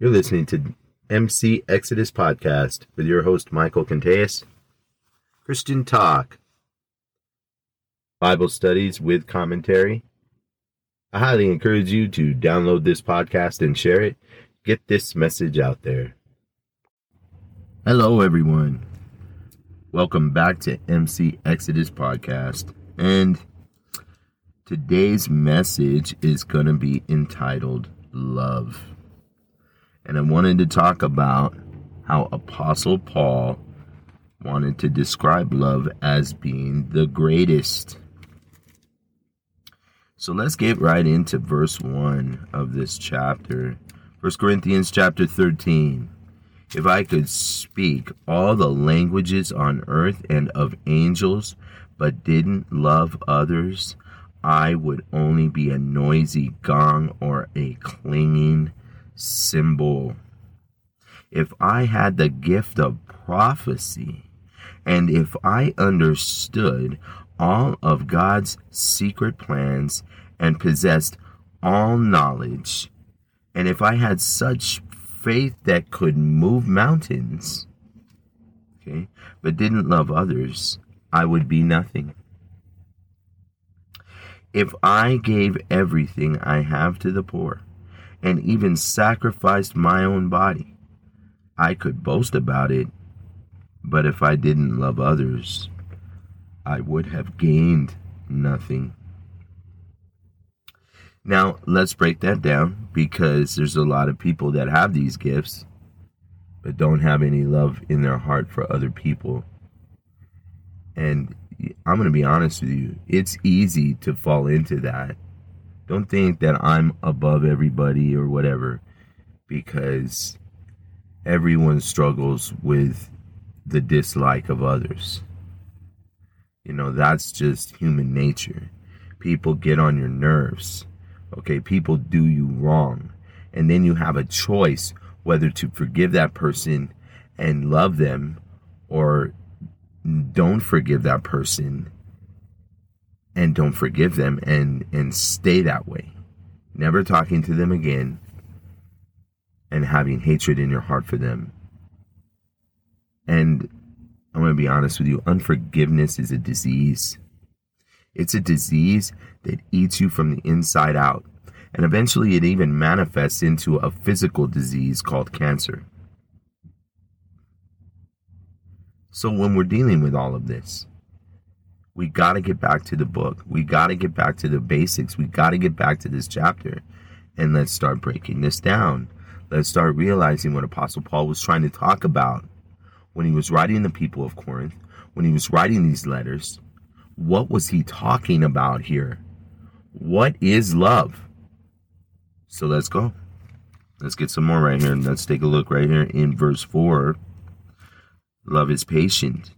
You're listening to MC Exodus Podcast with your host, Michael Conteas. Christian Talk, Bible studies with commentary. I highly encourage you to download this podcast and share it. Get this message out there. Hello, everyone. Welcome back to MC Exodus Podcast. And today's message is going to be entitled Love. And I wanted to talk about how Apostle Paul wanted to describe love as being the greatest. So let's get right into verse 1 of this chapter. 1 Corinthians chapter 13. If I could speak all the languages on earth and of angels, but didn't love others, I would only be a noisy gong or a clanging cymbal. If I had the gift of prophecy, and if I understood all of God's secret plans and possessed all knowledge, and if I had such faith that could move mountains, okay, but didn't love others, I would be nothing. If I gave everything I have to the poor, and even sacrificed my own body, I could boast about it. But if I didn't love others, I would have gained nothing. Now, let's break that down because there's a lot of people that have these gifts but don't have any love in their heart for other people. And I'm going to be honest with you, it's easy to fall into that. Don't think that I'm above everybody or whatever because everyone struggles with the dislike of others. You know, that's just human nature. People get on your nerves Okay, people do you wrong. And then you have a choice whether to forgive that person and love them or don't forgive that person and don't forgive them and and stay that way. Never talking to them again and having hatred in your heart for them. And I'm going to be honest with you, unforgiveness is a disease. It's a disease that eats you from the inside out, and eventually it even manifests into a physical disease called cancer. So when we're dealing with all of this, we got to get back to the book. We got to get back to the basics. We got to get back to this chapter and let's start breaking this down. Let's start realizing what Apostle Paul was trying to talk about when he was writing the people of Corinth, when he was writing these letters, what was he talking about here? What is love? So let's go. Let's get some more right here. Let's take a look right here in verse 4. Love is patient.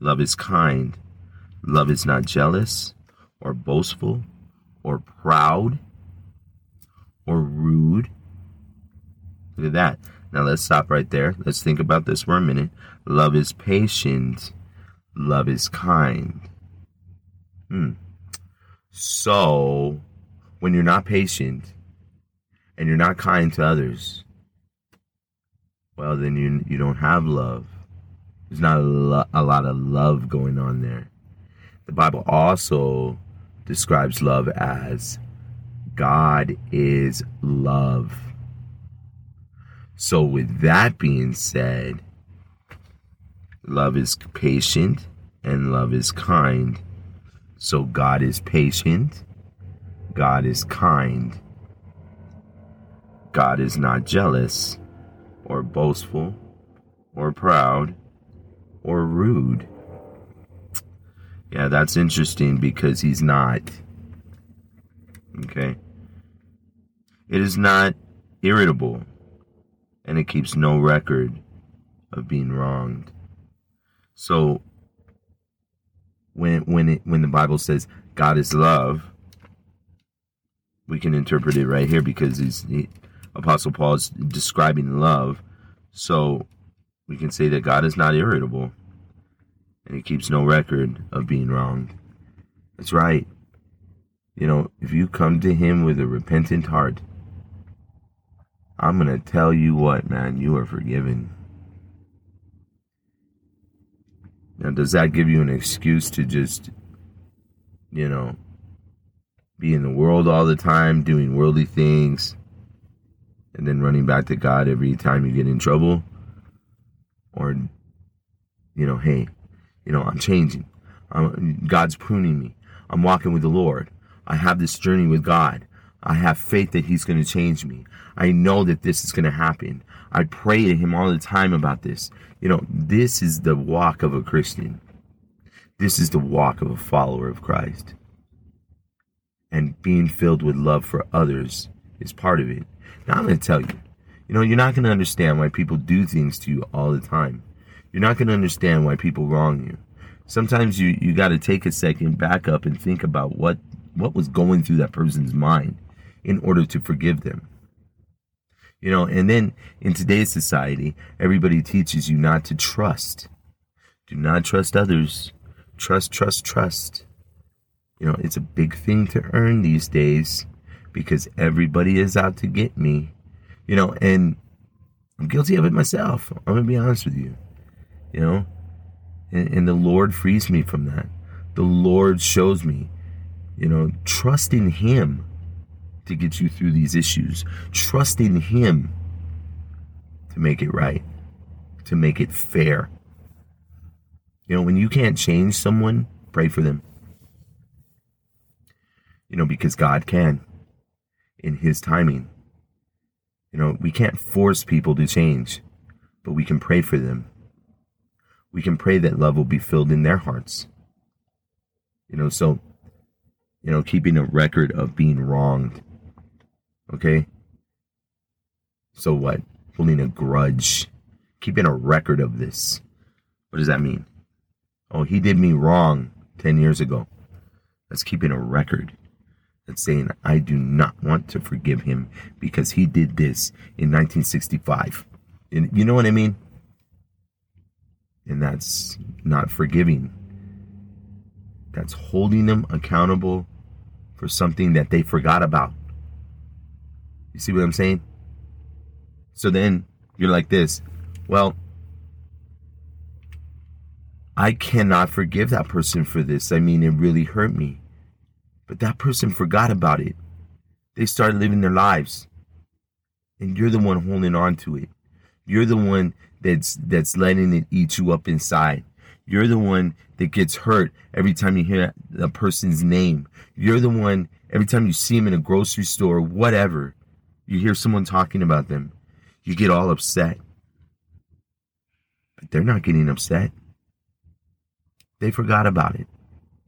Love is kind. Love is not jealous or boastful or proud or rude. Look at that. Now let's stop right there. Let's think about this for a minute. Love is patient. Love is kind. Hmm. So, when you're not patient and you're not kind to others, well, then you you don't have love. There's not a, lo- a lot of love going on there. The Bible also describes love as God is love. So, with that being said, love is patient and love is kind. So God is patient, God is kind, God is not jealous or boastful or proud or rude. Yeah, that's interesting because he's not. Okay. It is not irritable and it keeps no record of being wronged. So when when it when the Bible says God is love, we can interpret it right here because he's he, Apostle Paul is describing love. So we can say that God is not irritable and he keeps no record of being wronged. That's right. You know, if you come to him with a repentant heart, I'm going to tell you what, man, you are forgiven. Now, does that give you an excuse to just, you know, be in the world all the time, doing worldly things, and then running back to God every time you get in trouble? Or, you know, hey, you know, I'm changing. I'm, God's pruning me. I'm walking with the Lord. I have this journey with God. I have faith that He's going to change me. I know that this is going to happen. I pray to Him all the time about this. You know, this is the walk of a Christian. This is the walk of a follower of Christ. And being filled with love for others is part of it. Now, I'm going to tell you, you know, you're not going to understand why people do things to you all the time. You're not going to understand why people wrong you. Sometimes you, you got to take a second, back up, and think about what, what was going through that person's mind in order to forgive them. You know, and then in today's society, everybody teaches you not to trust. Do not trust others. Trust, trust, trust. You know, it's a big thing to earn these days because everybody is out to get me. You know, and I'm guilty of it myself. I'm going to be honest with you. You know, and, and the Lord frees me from that. The Lord shows me, you know, trust in Him to get you through these issues. Trust in Him to make it right, to make it fair. You know, when you can't change someone, pray for them. You know, because God can in His timing. You know, we can't force people to change, but we can pray for them. We can pray that love will be filled in their hearts. You know, so, you know, keeping a record of being wronged Okay? So what? Holding a grudge. Keeping a record of this. What does that mean? Oh, he did me wrong 10 years ago. That's keeping a record. That's saying, I do not want to forgive him because he did this in 1965. And you know what I mean? And that's not forgiving. That's holding them accountable for something that they forgot about. You see what I'm saying? So then you're like this. Well, I cannot forgive that person for this. I mean, it really hurt me. But that person forgot about it. They started living their lives. And you're the one holding on to it. You're the one that's that's letting it eat you up inside. You're the one that gets hurt every time you hear a person's name. You're the one every time you see them in a grocery store, whatever. You hear someone talking about them, you get all upset. But they're not getting upset. They forgot about it.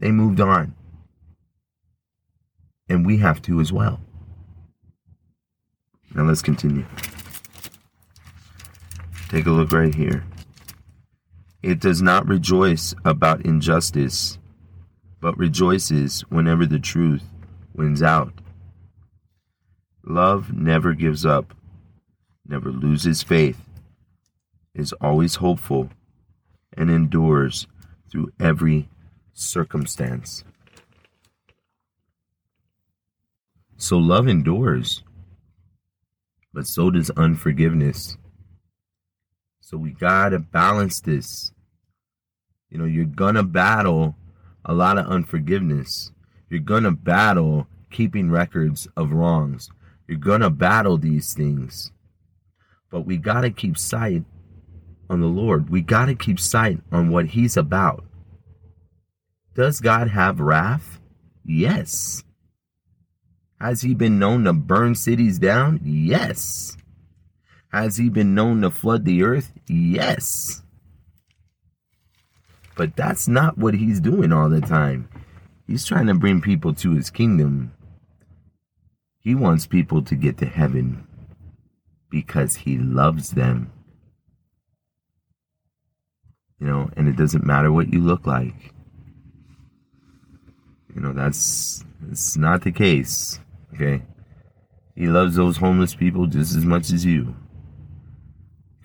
They moved on. And we have to as well. Now let's continue. Take a look right here. It does not rejoice about injustice, but rejoices whenever the truth wins out. Love never gives up, never loses faith, is always hopeful, and endures through every circumstance. So love endures, but so does unforgiveness. So we gotta balance this. You know, you're gonna battle a lot of unforgiveness. You're gonna battle keeping records of wrongs. You're going to battle these things. But we got to keep sight on the Lord. We got to keep sight on what He's about. Does God have wrath? Yes. Has He been known to burn cities down? Yes. Has He been known to flood the earth? Yes. But that's not what He's doing all the time. He's trying to bring people to His kingdom he wants people to get to heaven because he loves them. You know, and it doesn't matter what you look like. You know, that's it's not the case. Okay? He loves those homeless people just as much as you.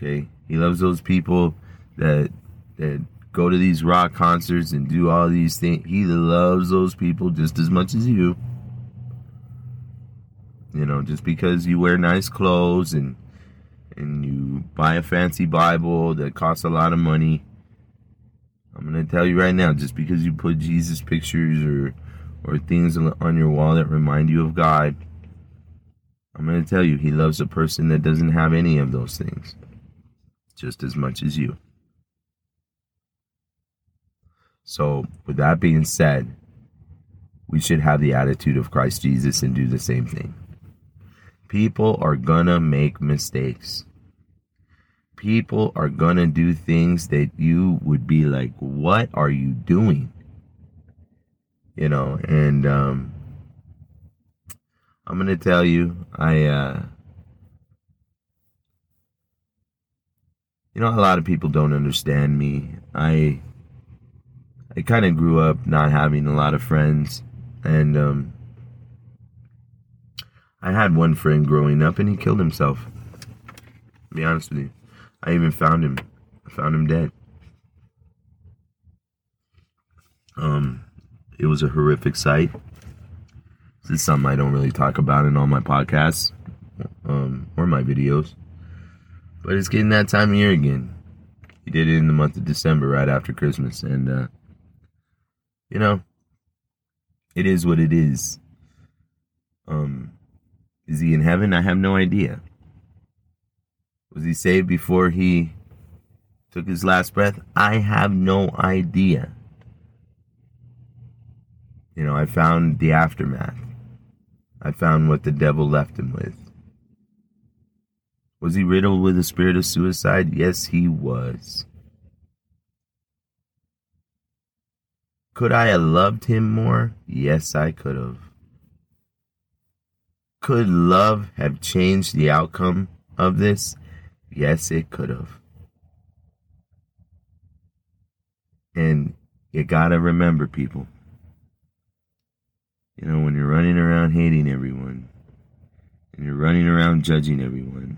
Okay? He loves those people that that go to these rock concerts and do all these things. He loves those people just as much as you. You know, just because you wear nice clothes and and you buy a fancy Bible that costs a lot of money, I'm gonna tell you right now, just because you put Jesus pictures or or things on your wall that remind you of God, I'm gonna tell you, He loves a person that doesn't have any of those things just as much as you. So, with that being said, we should have the attitude of Christ Jesus and do the same thing. People are gonna make mistakes. People are gonna do things that you would be like, what are you doing? You know, and um, I'm gonna tell you, I, uh, you know, a lot of people don't understand me. I, I kind of grew up not having a lot of friends, and um, I had one friend growing up, and he killed himself. To be honest with you, I even found him. I found him dead. Um, it was a horrific sight. Is something I don't really talk about in all my podcasts um, or my videos. But it's getting that time of year again. He did it in the month of December, right after Christmas, and uh, you know, it is what it is. Um, is he in heaven? I have no idea. Was he saved before he took his last breath? I have no idea. You know, I found the aftermath. I found what the devil left him with. Was he riddled with the spirit of suicide? Yes, he was. Could I have loved him more? Yes, I could have. Could love have changed the outcome of this? Yes, it could have. And you gotta remember, people. You know, when you're running around hating everyone, and you're running around judging everyone,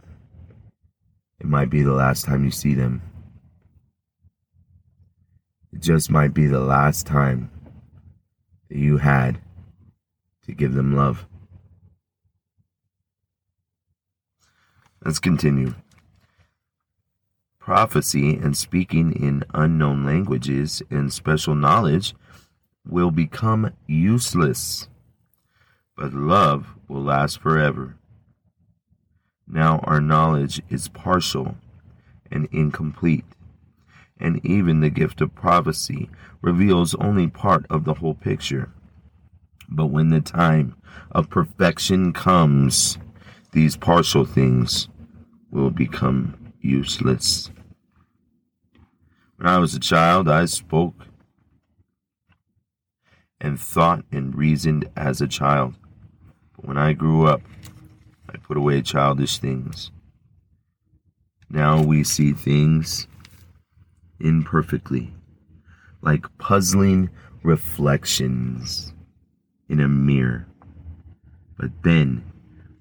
it might be the last time you see them. It just might be the last time that you had to give them love. Let's continue. Prophecy and speaking in unknown languages and special knowledge will become useless, but love will last forever. Now our knowledge is partial and incomplete, and even the gift of prophecy reveals only part of the whole picture. But when the time of perfection comes, these partial things will become useless. When I was a child, I spoke and thought and reasoned as a child. But when I grew up, I put away childish things. Now we see things imperfectly, like puzzling reflections in a mirror. But then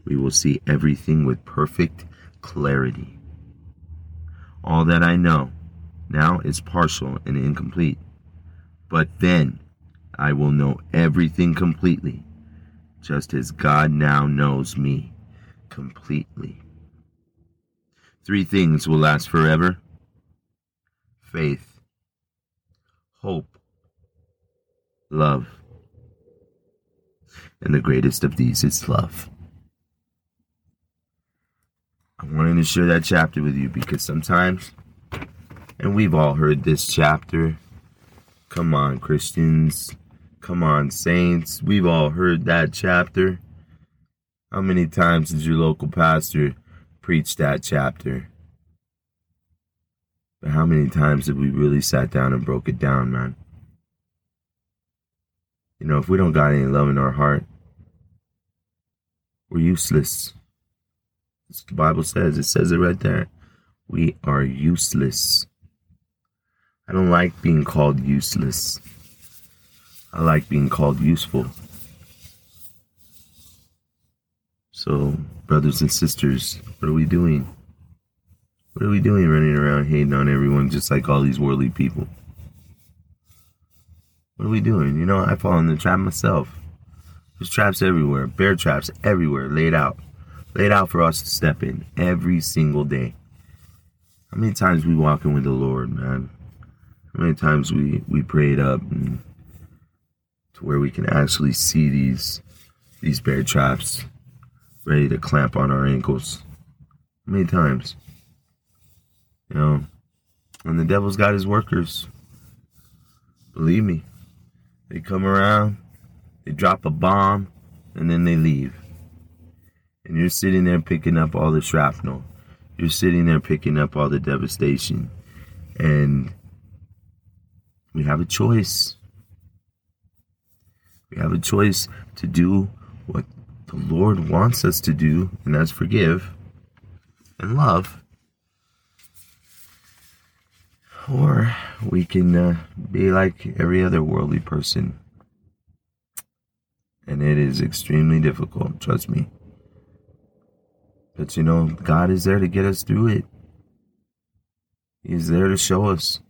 we will see everything with perfect clarity. All that I know now is partial and incomplete. But then I will know everything completely, just as God now knows me completely. Three things will last forever faith, hope, love. And the greatest of these is love. I wanted to share that chapter with you because sometimes, and we've all heard this chapter. Come on, Christians. Come on, saints. We've all heard that chapter. How many times did your local pastor preach that chapter? But how many times have we really sat down and broke it down, man? You know, if we don't got any love in our heart, we're useless. the Bible says. It says it right there. We are useless. I don't like being called useless. I like being called useful. So, brothers and sisters, what are we doing? What are we doing running around hating on everyone just like all these worldly people? What are we doing? You know, I fall in the trap myself. There's traps everywhere, bear traps everywhere, laid out, laid out for us to step in every single day. How many times we walking with the Lord, man? How many times we we prayed up and to where we can actually see these these bear traps ready to clamp on our ankles? Many times? You know, and the devil's got his workers. Believe me, they come around, they drop a bomb, and then they leave. And you're sitting there picking up all the shrapnel. You're sitting there picking up all the devastation. And we have a choice. We have a choice to do the Lord wants us to do, and that's forgive and love. Or we can uh, be like every other worldly person. And it is extremely difficult, trust me. But you know, God is there to get us through it. He's there to show us.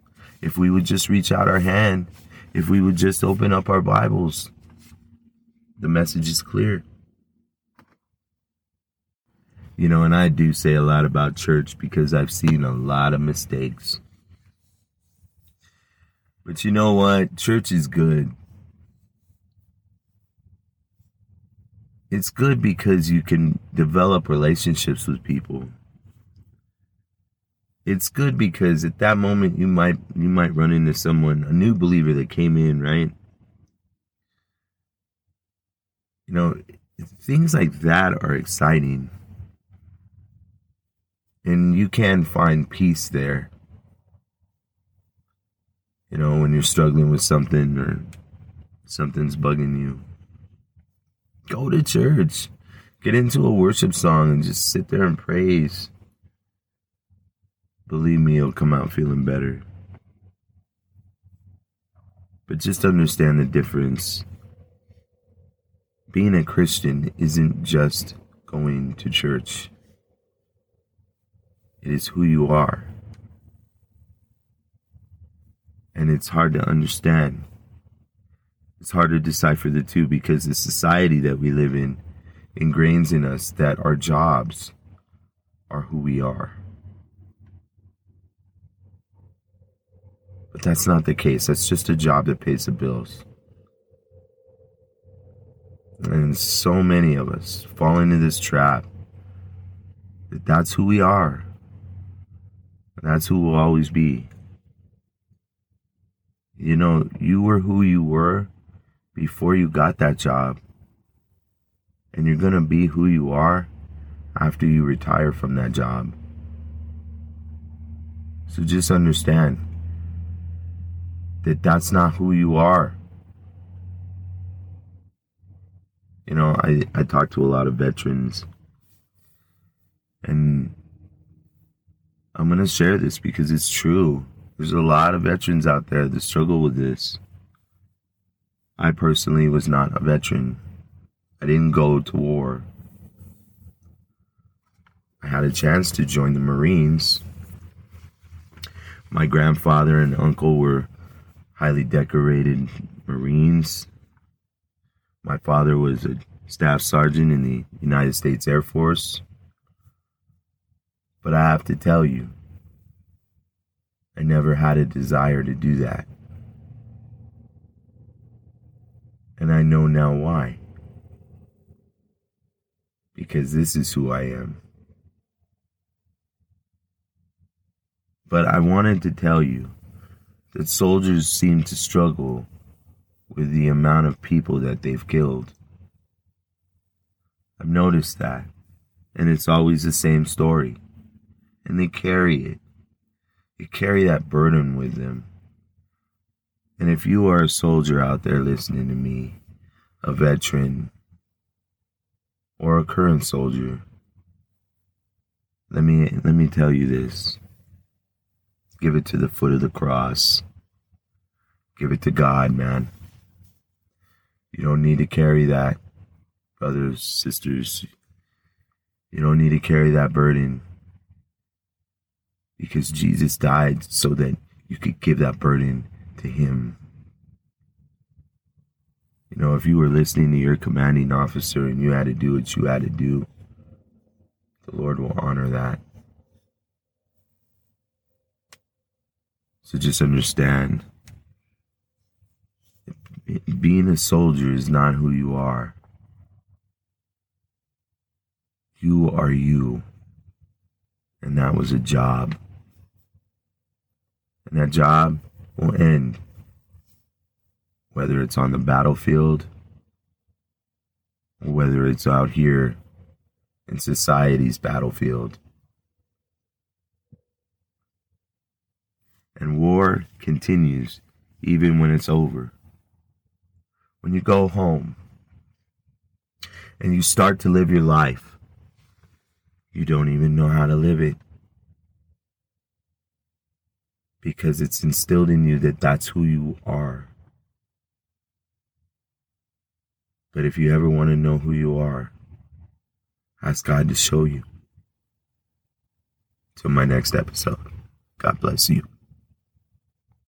If we would just reach out our hand, if we would just open up our Bibles, the message is clear. You know, and I do say a lot about church because I've seen a lot of mistakes. But you know what? Church is good. It's good because you can develop relationships with people. It's good because at that moment you might you might run into someone, a new believer that came in, right? You know, things like that are exciting. And you can find peace there you know, when you're struggling with something or something's bugging you, go to church. Get into a worship song and just sit there and praise. Believe me, you'll come out feeling better. But just understand the difference. Being a Christian isn't just going to church, it is who you are and it's hard to understand. It's hard to decipher the two because the society that we live in ingrains in us that our jobs are who we are. But that's not the case. That's just a job that pays the bills. And so many of us fall into this trap that that's who we are. That's who we'll always be. You know, you were who you were before you got that job. And you're going to be who you are after you retire from that job. So just understand that that's not who you are. You know, I, I talk to a lot of veterans, and I'm going to share this because it's true. There's a lot of veterans out there that struggle with this. I personally was not a veteran. I didn't go to war. I had a chance to join the Marines. My grandfather and uncle were highly decorated Marines. My father was a staff sergeant in the United States Air Force. But I have to tell you, I never had a desire to do that. And I know now why. Because this is who I am. But I wanted to tell you that soldiers seem to struggle with the amount of people that they've killed. I've noticed that. And it's always the same story. And they carry it. They carry that burden with them. And if you are a soldier out there listening to me, a veteran, or a current soldier, let me let me tell you this. Give it to the foot of the cross. Give it to God, man. You don't need to carry that, brothers, sisters. You don't need to carry that burden because Jesus died so that you could give that burden to Him. You know, if you were listening to your commanding officer and you had to do what you had to do, the Lord will honor that. So just understand being a soldier is not who you are. You are you. And that was a job. And that job will end. Whether it's on the battlefield whether it's out here in society's battlefield. And war continues even when it's over. When you go home and you start to live your life, you don't even know how to live it because it's instilled in you that that's who you are. But if you ever want to know who you are, ask God to show you. Till my next episode, God bless you.